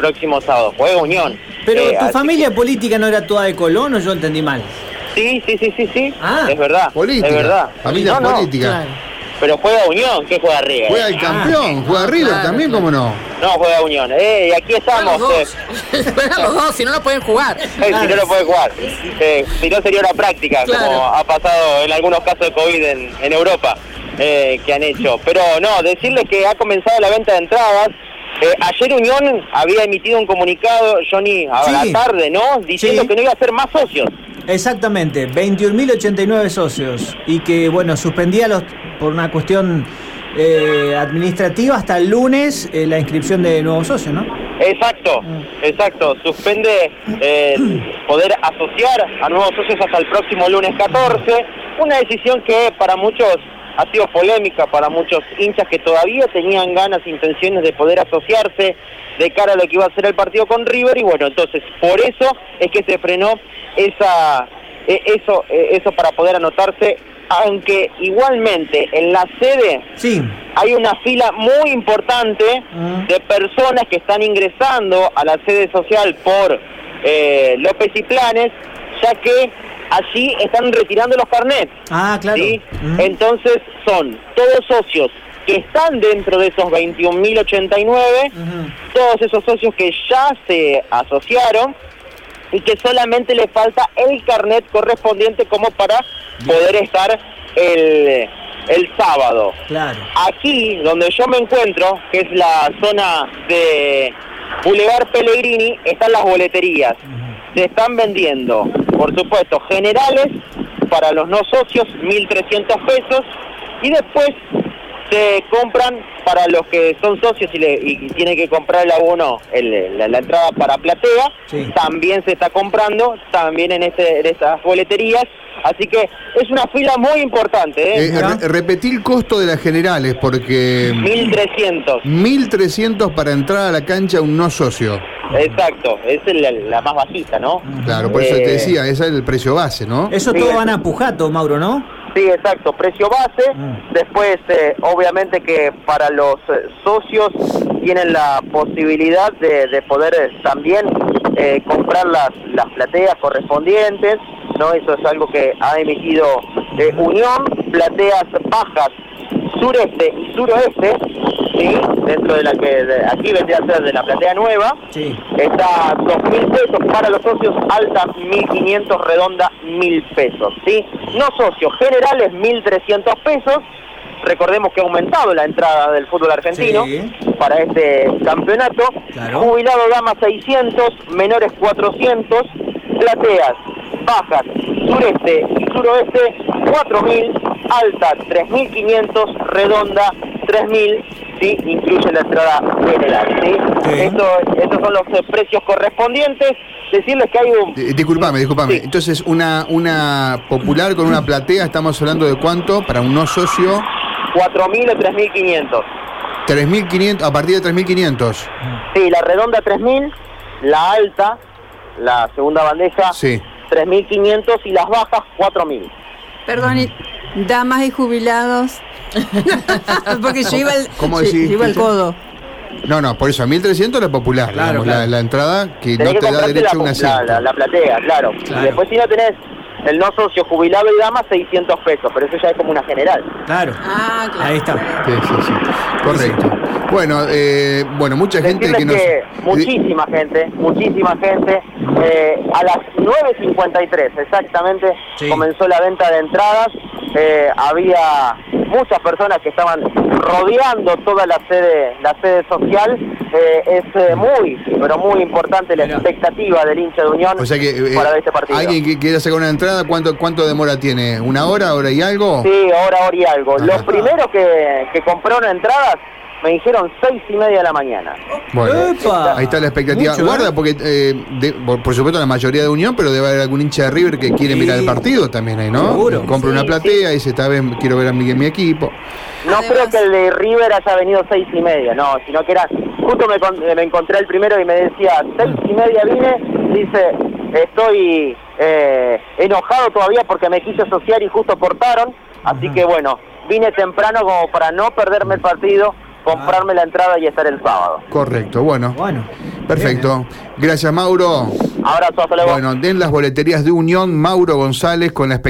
próximo sábado. Juega Unión. Pero Eh, tu familia política no era toda de Colón o yo entendí mal. Sí, sí, sí, sí, sí. Ah. es verdad. Política. Es verdad. Familia No, no, política. Claro. Pero juega Unión, ¿qué juega River? Juega el campeón, juega River claro, también, claro. ¿cómo no? No, juega Unión. Eh, y aquí Juegan estamos. los eh. los dos, si no, no pueden jugar. Eh, si no lo puede jugar. Eh, si no sería una práctica, Claro. como ha pasado en algunos casos de COVID en, en Europa eh, que han hecho. Pero no, decirles que ha comenzado la venta de entradas. Eh, ayer Unión había emitido un comunicado, Johnny, a Sí. la tarde, ¿no? Diciendo Sí. que no iba a ser más socios. Exactamente, 21.089 socios y que, bueno, suspendía los, por una cuestión eh, administrativa hasta el lunes eh, la inscripción de nuevos socios, ¿no? Exacto, exacto. Suspende eh, poder asociar a nuevos socios hasta el próximo lunes 14. Una decisión que para muchos ha sido polémica, para muchos hinchas que todavía tenían ganas e intenciones de poder asociarse de cara a lo que iba a ser el partido con River. Y bueno, entonces por eso es que se frenó esa, eh, eso, eh, eso para poder anotarse. Aunque igualmente en la sede Sí, hay una fila muy importante Mm. de personas que están ingresando a la sede social por eh, López y Planes, ya que allí están retirando los carnets. ah, claro. ¿sí? Mm. Entonces son todos socios que están dentro de esos 21.089, Ujú. todos esos socios que ya se asociaron y que solamente le falta el carnet correspondiente como para poder estar el, el sábado. Claro. Aquí, donde yo me encuentro, que es la zona de Boulevard Pellegrini, están las boleterías. Se están vendiendo, por supuesto, generales para los no socios, 1.300 pesos, y después se compran para los que son socios y, le, y tienen que comprar el abono, el- la, la entrada para platea, Sí. también se está comprando, también en, este, en estas boleterías, así que es una fila muy importante, ¿eh? Eh, re- repetí el costo de las generales, porque 1.300. 1.300 para entrar a la cancha un no socio. Exacto, es la, la más bajita, ¿no? Claro, por eso Eh, te decía, ese es el precio base, ¿no? Eso Sí, todo van a Pujato, Mauro, ¿no? Sí, exacto, precio base. Mm. Después, eh, obviamente que para los eh, socios tienen la posibilidad de, de poder eh, también eh, comprar las, las plateas correspondientes, ¿no? Eso es algo que ha emitido eh, Unión, plateas bajas sureste y suroeste, ¿sí? Dentro de la que de- aquí vendría a ser de la platea nueva. Sí. Está 2.000 pesos para los socios, alta 1.500, redonda 1.000 pesos, ¿sí? No socios, generales 1.300 pesos. Recordemos que ha aumentado la entrada del fútbol argentino Sí. para este campeonato. Claro. Jubilado dama 600, menores 400, plateas bajas, sureste y suroeste 4.000, alta 3.500, redonda 3.000, ¿sí? incluye la entrada general. ¿sí? Sí. Esto- estos son los eh, precios correspondientes. Decirles que hay un... Eh, Disculpame, disculpame. Sí. Entonces, una, una popular con una platea, estamos hablando de cuánto para un no socio, 4.000 o 3.500. 3.500, a partir de 3.500. Sí, la redonda 3.000, la alta, la segunda bandeja, Sí. 3.500 y las bajas 4.000. Perdón, damas y jubilados. Porque yo iba al, ¿Cómo yo- decís, yo iba al Cristian? codo. No, no, por eso a 1.300 la popular, Claro, digamos, claro. La, la entrada que Tenés no que te da derecho a la, un la, asiento. la- la platea, claro. Claro. Y después si no tenés el no socio jubilado y dama, 600 pesos, pero eso ya es como una general. Claro. Ah, claro. Ahí está. Sí, sí, sí. Correcto. Bueno, eh, bueno, mucha gente que nos... que muchísima gente, muchísima gente, eh, a las 9.53 exactamente Sí. comenzó la venta de entradas, eh, había muchas personas que estaban rodeando toda la sede, la sede social, eh, es eh, muy, pero muy importante la Mira. expectativa del hincha de Unión O sea que eh, para ver este partido. alguien que quiera sacar una entrada, ¿cuánto, ¿cuánto demora tiene? ¿Una hora, hora y algo? Sí, ahora, hora y algo. Ajá. Los primeros que, que compraron entradas me dijeron seis y media de la mañana. Bueno, ¡Epa! ahí está la expectativa. Mucho, ¿eh? Guarda, porque eh, de- por, por supuesto la mayoría de Unión, pero debe haber algún hincha de River que quiere Sí. mirar el partido también ahí, ¿no? Seguro. Compra una Sí, platea y dice, esta vez quiero ver a mi, mi equipo. No Además- creo que el de River haya venido seis y media, no, sino que era, justo me encontré el primero y me decía, seis y media vine, dice, estoy eh, enojado todavía porque me quise asociar y justo cortaron, así que bueno, vine temprano como para no perderme el partido, comprarme la entrada y estar el sábado. Correcto, bueno. Bueno. Perfecto. Gracias, Mauro. Abrazo, hasta luego. Bueno, den las boleterías de Unión, Mauro González, con la expectativa.